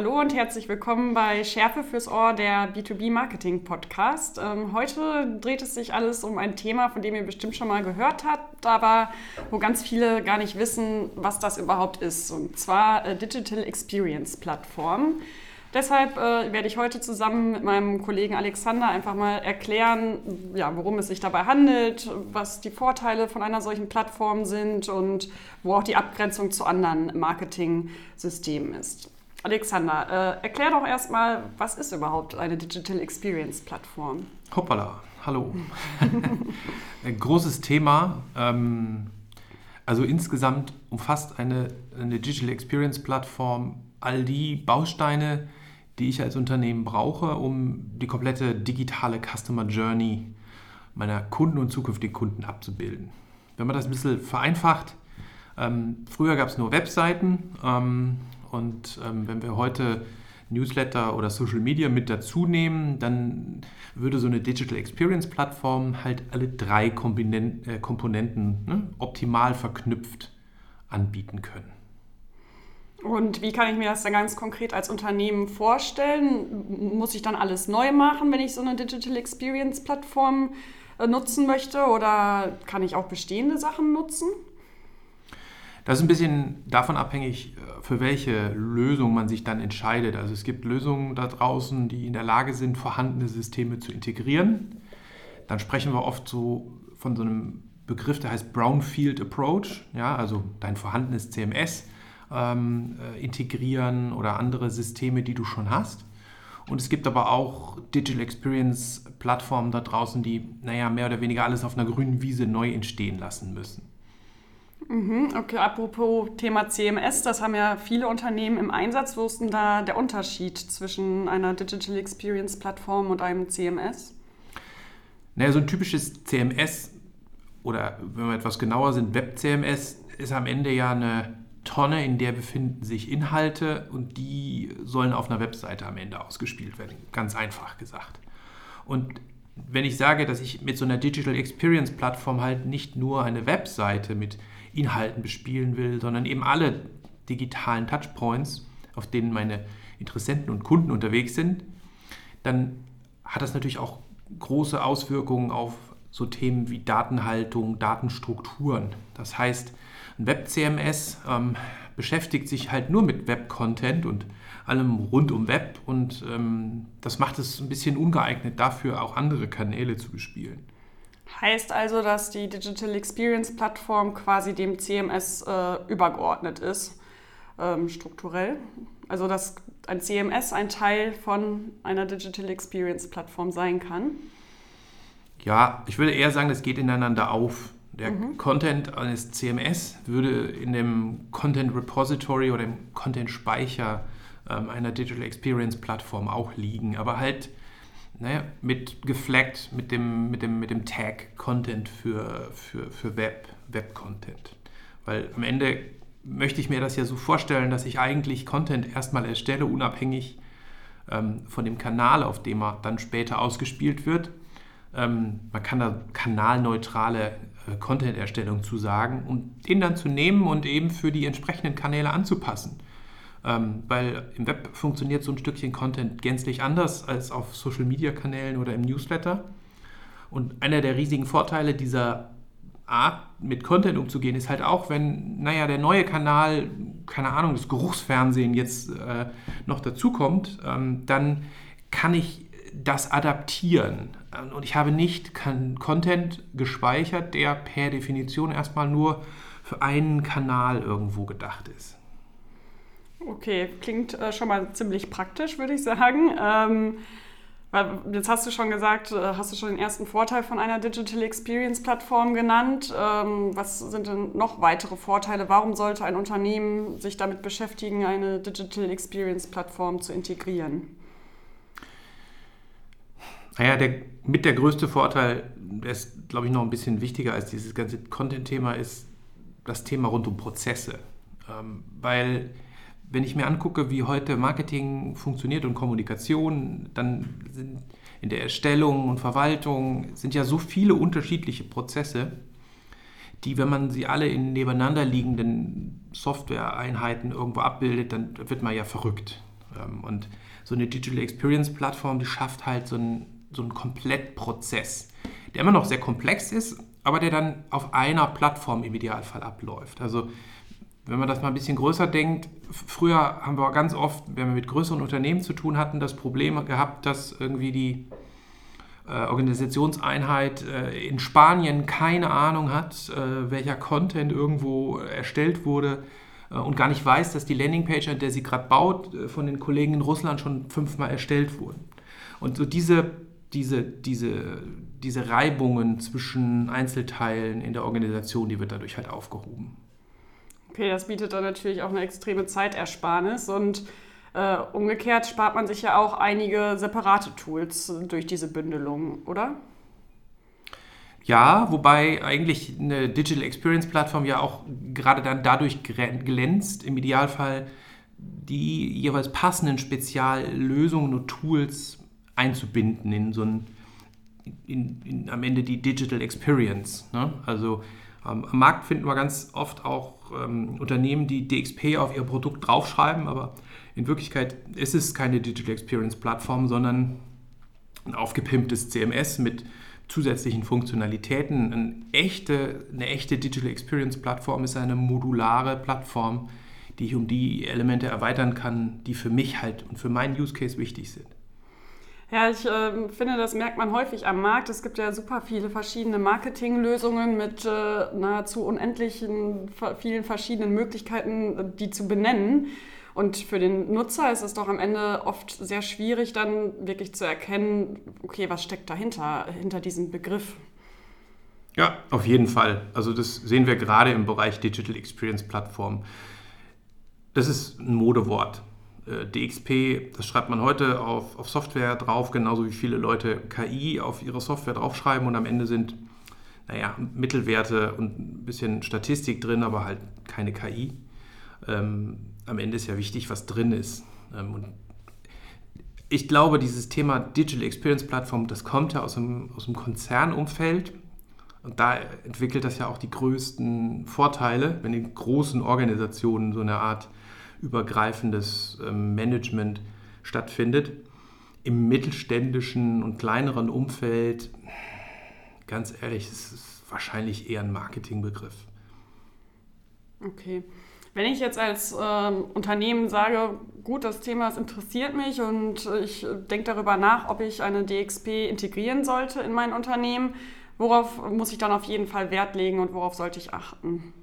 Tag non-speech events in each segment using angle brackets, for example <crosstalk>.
Hallo und herzlich willkommen bei Schärfe fürs Ohr, der B2B Marketing Podcast. Ähm, heute dreht es sich alles um ein Thema, von dem ihr bestimmt schon mal gehört habt, aber wo ganz viele gar nicht wissen, was das überhaupt ist. Und zwar äh, Digital Experience Plattform. Deshalb äh, werde ich heute zusammen mit meinem Kollegen Alexander einfach mal erklären, ja, worum es sich dabei handelt, was die Vorteile von einer solchen Plattform sind und wo auch die Abgrenzung zu anderen Marketing-Systemen ist. Alexander, äh, erklär doch erstmal, was ist überhaupt eine Digital Experience Plattform? Hoppala, hallo. <laughs> Ein großes Thema. Ähm, also insgesamt umfasst eine, eine Digital Experience Plattform all die Bausteine, die ich als Unternehmen brauche, um die komplette digitale Customer Journey meiner Kunden und zukünftigen Kunden abzubilden. Wenn man das ein bisschen vereinfacht, ähm, früher gab es nur Webseiten, ähm, und ähm, wenn wir heute Newsletter oder Social Media mit dazu nehmen, dann würde so eine Digital Experience Plattform halt alle drei äh, Komponenten ne, optimal verknüpft anbieten können. Und wie kann ich mir das dann ganz konkret als Unternehmen vorstellen? Muss ich dann alles neu machen, wenn ich so eine Digital Experience Plattform äh, nutzen möchte? Oder kann ich auch bestehende Sachen nutzen? Das ist ein bisschen davon abhängig, äh, für welche Lösung man sich dann entscheidet. Also es gibt Lösungen da draußen, die in der Lage sind, vorhandene Systeme zu integrieren. Dann sprechen wir oft so von so einem Begriff, der heißt Brownfield Approach, ja, also dein vorhandenes CMS ähm, äh, integrieren oder andere Systeme, die du schon hast. Und es gibt aber auch Digital Experience Plattformen da draußen, die, naja, mehr oder weniger alles auf einer grünen Wiese neu entstehen lassen müssen. Mhm, okay, apropos Thema CMS, das haben ja viele Unternehmen im Einsatz. Wo ist denn da der Unterschied zwischen einer Digital Experience Plattform und einem CMS? Naja, so ein typisches CMS oder wenn wir etwas genauer sind, Web-CMS ist am Ende ja eine Tonne, in der befinden sich Inhalte und die sollen auf einer Webseite am Ende ausgespielt werden, ganz einfach gesagt. Und wenn ich sage, dass ich mit so einer Digital Experience Plattform halt nicht nur eine Webseite mit Inhalten bespielen will, sondern eben alle digitalen Touchpoints, auf denen meine Interessenten und Kunden unterwegs sind, dann hat das natürlich auch große Auswirkungen auf so Themen wie Datenhaltung, Datenstrukturen. Das heißt, ein Web-CMS ähm, beschäftigt sich halt nur mit Web-Content und allem rund um Web und ähm, das macht es ein bisschen ungeeignet dafür, auch andere Kanäle zu bespielen. Heißt also, dass die Digital Experience Plattform quasi dem CMS äh, übergeordnet ist, ähm, strukturell. Also dass ein CMS ein Teil von einer Digital Experience Plattform sein kann. Ja, ich würde eher sagen, das geht ineinander auf. Der mhm. Content eines CMS würde in dem Content Repository oder im Content Speicher ähm, einer Digital Experience Plattform auch liegen, aber halt naja, mit gefleckt mit dem, mit dem, mit dem Tag Content für, für, für Web, Web-Content. Weil am Ende möchte ich mir das ja so vorstellen, dass ich eigentlich Content erstmal erstelle, unabhängig ähm, von dem Kanal, auf dem er dann später ausgespielt wird. Ähm, man kann da kanalneutrale äh, Content-Erstellung zu sagen und den dann zu nehmen und eben für die entsprechenden Kanäle anzupassen. Ähm, weil im Web funktioniert so ein Stückchen Content gänzlich anders als auf Social-Media-Kanälen oder im Newsletter. Und einer der riesigen Vorteile dieser Art, mit Content umzugehen, ist halt auch, wenn, naja, der neue Kanal, keine Ahnung, das Geruchsfernsehen jetzt äh, noch dazukommt, ähm, dann kann ich das adaptieren. Und ich habe nicht Content gespeichert, der per Definition erstmal nur für einen Kanal irgendwo gedacht ist. Okay, klingt äh, schon mal ziemlich praktisch, würde ich sagen. Ähm, jetzt hast du schon gesagt, äh, hast du schon den ersten Vorteil von einer Digital Experience Plattform genannt. Ähm, was sind denn noch weitere Vorteile? Warum sollte ein Unternehmen sich damit beschäftigen, eine Digital Experience Plattform zu integrieren? Naja, der, mit der größte Vorteil, der ist, glaube ich, noch ein bisschen wichtiger als dieses ganze Content-Thema, ist das Thema rund um Prozesse. Ähm, weil wenn ich mir angucke, wie heute Marketing funktioniert und Kommunikation, dann sind in der Erstellung und Verwaltung sind ja so viele unterschiedliche Prozesse, die, wenn man sie alle in nebeneinander liegenden Software-Einheiten irgendwo abbildet, dann wird man ja verrückt. Ähm, und so eine Digital Experience Plattform, die schafft halt so einen, so einen Komplettprozess, der immer noch sehr komplex ist, aber der dann auf einer Plattform im Idealfall abläuft. Also wenn man das mal ein bisschen größer denkt, früher haben wir ganz oft, wenn wir mit größeren Unternehmen zu tun hatten, das Problem gehabt, dass irgendwie die äh, Organisationseinheit äh, in Spanien keine Ahnung hat, äh, welcher Content irgendwo erstellt wurde und gar nicht weiß, dass die Landingpage, an der sie gerade baut, von den Kollegen in Russland schon fünfmal erstellt wurden. Und so diese, diese, diese, diese Reibungen zwischen Einzelteilen in der Organisation, die wird dadurch halt aufgehoben. Okay, das bietet dann natürlich auch eine extreme Zeitersparnis und äh, umgekehrt spart man sich ja auch einige separate Tools durch diese Bündelung, oder? Ja, wobei eigentlich eine Digital Experience Plattform ja auch gerade dann dadurch glänzt, im Idealfall die jeweils passenden Speziallösungen und Tools einzubinden in so ein, in, in, am Ende die Digital Experience. Ne? Also ähm, am Markt finden wir ganz oft auch ähm, Unternehmen, die DXP auf ihr Produkt draufschreiben, aber in Wirklichkeit ist es keine Digital Experience Plattform, sondern ein aufgepimptes CMS mit zusätzlichen Funktionalitäten. Eine echte, eine echte Digital Experience Plattform ist eine modulare Plattform, die ich um die Elemente erweitern kann, die für mich halt und für meinen Use Case wichtig sind. Ja, ich äh, finde, das merkt man häufig am Markt. Es gibt ja super viele verschiedene Marketinglösungen mit äh, nahezu unendlichen vielen verschiedenen Möglichkeiten, die zu benennen. Und für den Nutzer ist es doch am Ende oft sehr schwierig, dann wirklich zu erkennen, okay, was steckt dahinter, hinter diesem Begriff. Ja, auf jeden Fall. Also das sehen wir gerade im Bereich Digital Experience Plattform. Das ist ein Modewort. Äh, DXP, das schreibt man heute auf, auf Software drauf, genauso wie viele Leute KI auf ihre Software draufschreiben und am Ende sind, naja, Mittelwerte und ein bisschen Statistik drin, aber halt keine KI. Ähm, am Ende ist ja wichtig, was drin ist. Ähm, und ich glaube, dieses Thema Digital Experience Plattform, das kommt ja aus dem, aus dem Konzernumfeld. Und da entwickelt das ja auch die größten Vorteile, wenn in großen Organisationen so eine Art übergreifendes ähm, Management stattfindet. Im mittelständischen und kleineren Umfeld, ganz ehrlich, ist es wahrscheinlich eher ein Marketingbegriff. Okay. Wenn ich jetzt als ähm, Unternehmen sage, gut, das Thema das interessiert mich und ich denke darüber nach, ob ich eine DXP integrieren sollte in mein Unternehmen, worauf muss ich dann auf jeden Fall Wert legen und worauf sollte ich achten?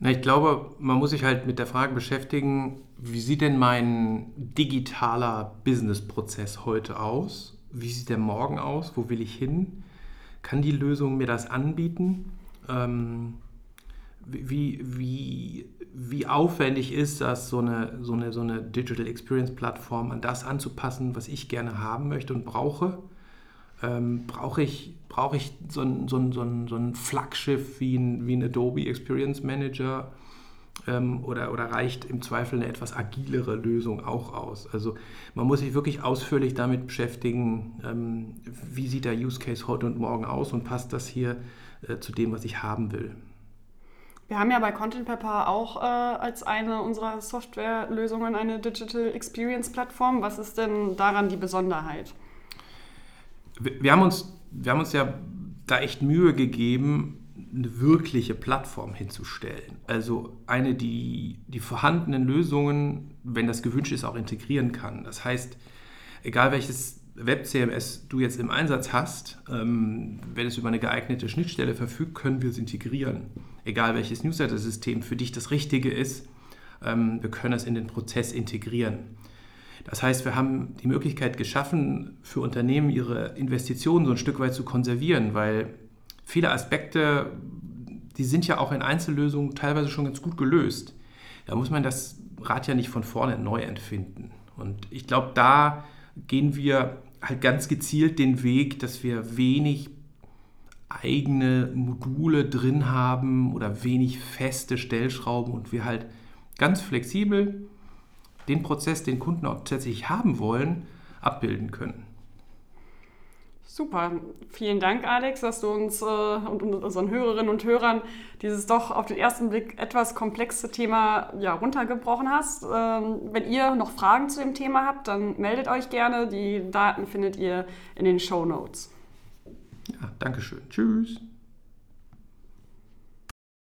Na, ich glaube, man muss sich halt mit der Frage beschäftigen, wie sieht denn mein digitaler Businessprozess heute aus? Wie sieht der morgen aus? Wo will ich hin? Kann die Lösung mir das anbieten? Ähm, wie, wie, wie aufwendig ist das, so eine, so, eine, so eine Digital Experience Plattform an das anzupassen, was ich gerne haben möchte und brauche? Ähm, brauche ich, brauch ich so ein, so ein, so ein, so ein Flaggschiff wie ein, wie ein Adobe Experience Manager? Ähm, oder, oder reicht im Zweifel eine etwas agilere Lösung auch aus? Also man muss sich wirklich ausführlich damit beschäftigen, ähm, wie sieht der Use Case heute und morgen aus und passt das hier äh, zu dem, was ich haben will. Wir haben ja bei Content Pepper auch äh, als eine unserer Softwarelösungen eine Digital Experience Plattform. Was ist denn daran die Besonderheit? Wir, haben uns, wir haben uns ja da echt Mühe gegeben, eine wirkliche Plattform hinzustellen. Also eine, die die vorhandenen Lösungen, wenn das gewünscht ist, auch integrieren kann. Das heißt, egal welches Web-CMS du jetzt im Einsatz hast, ähm, wenn es über eine geeignete Schnittstelle verfügt, können wir es integrieren. Egal welches Newsletter-System für dich das Richtige ist, ähm, wir können es in den Prozess integrieren. Das heißt, wir haben die Möglichkeit geschaffen, für Unternehmen ihre Investitionen so ein Stück weit zu konservieren, weil viele Aspekte, die sind ja auch in Einzellösungen teilweise schon ganz gut gelöst. Da muss man das Rad ja nicht von vorne neu entfinden. Und ich glaube, da gehen wir halt ganz gezielt den Weg, dass wir wenig eigene Module drin haben oder wenig feste Stellschrauben und wir halt ganz flexibel den Prozess, den Kunden auch tatsächlich haben wollen, abbilden können. Super. Vielen Dank, Alex, dass du uns äh, und unseren Hörerinnen und Hörern dieses doch auf den ersten Blick etwas komplexe Thema ja, runtergebrochen hast. Ähm, wenn ihr noch Fragen zu dem Thema habt, dann meldet euch gerne. Die Daten findet ihr in den Show Notes. Ja, Dankeschön. Tschüss.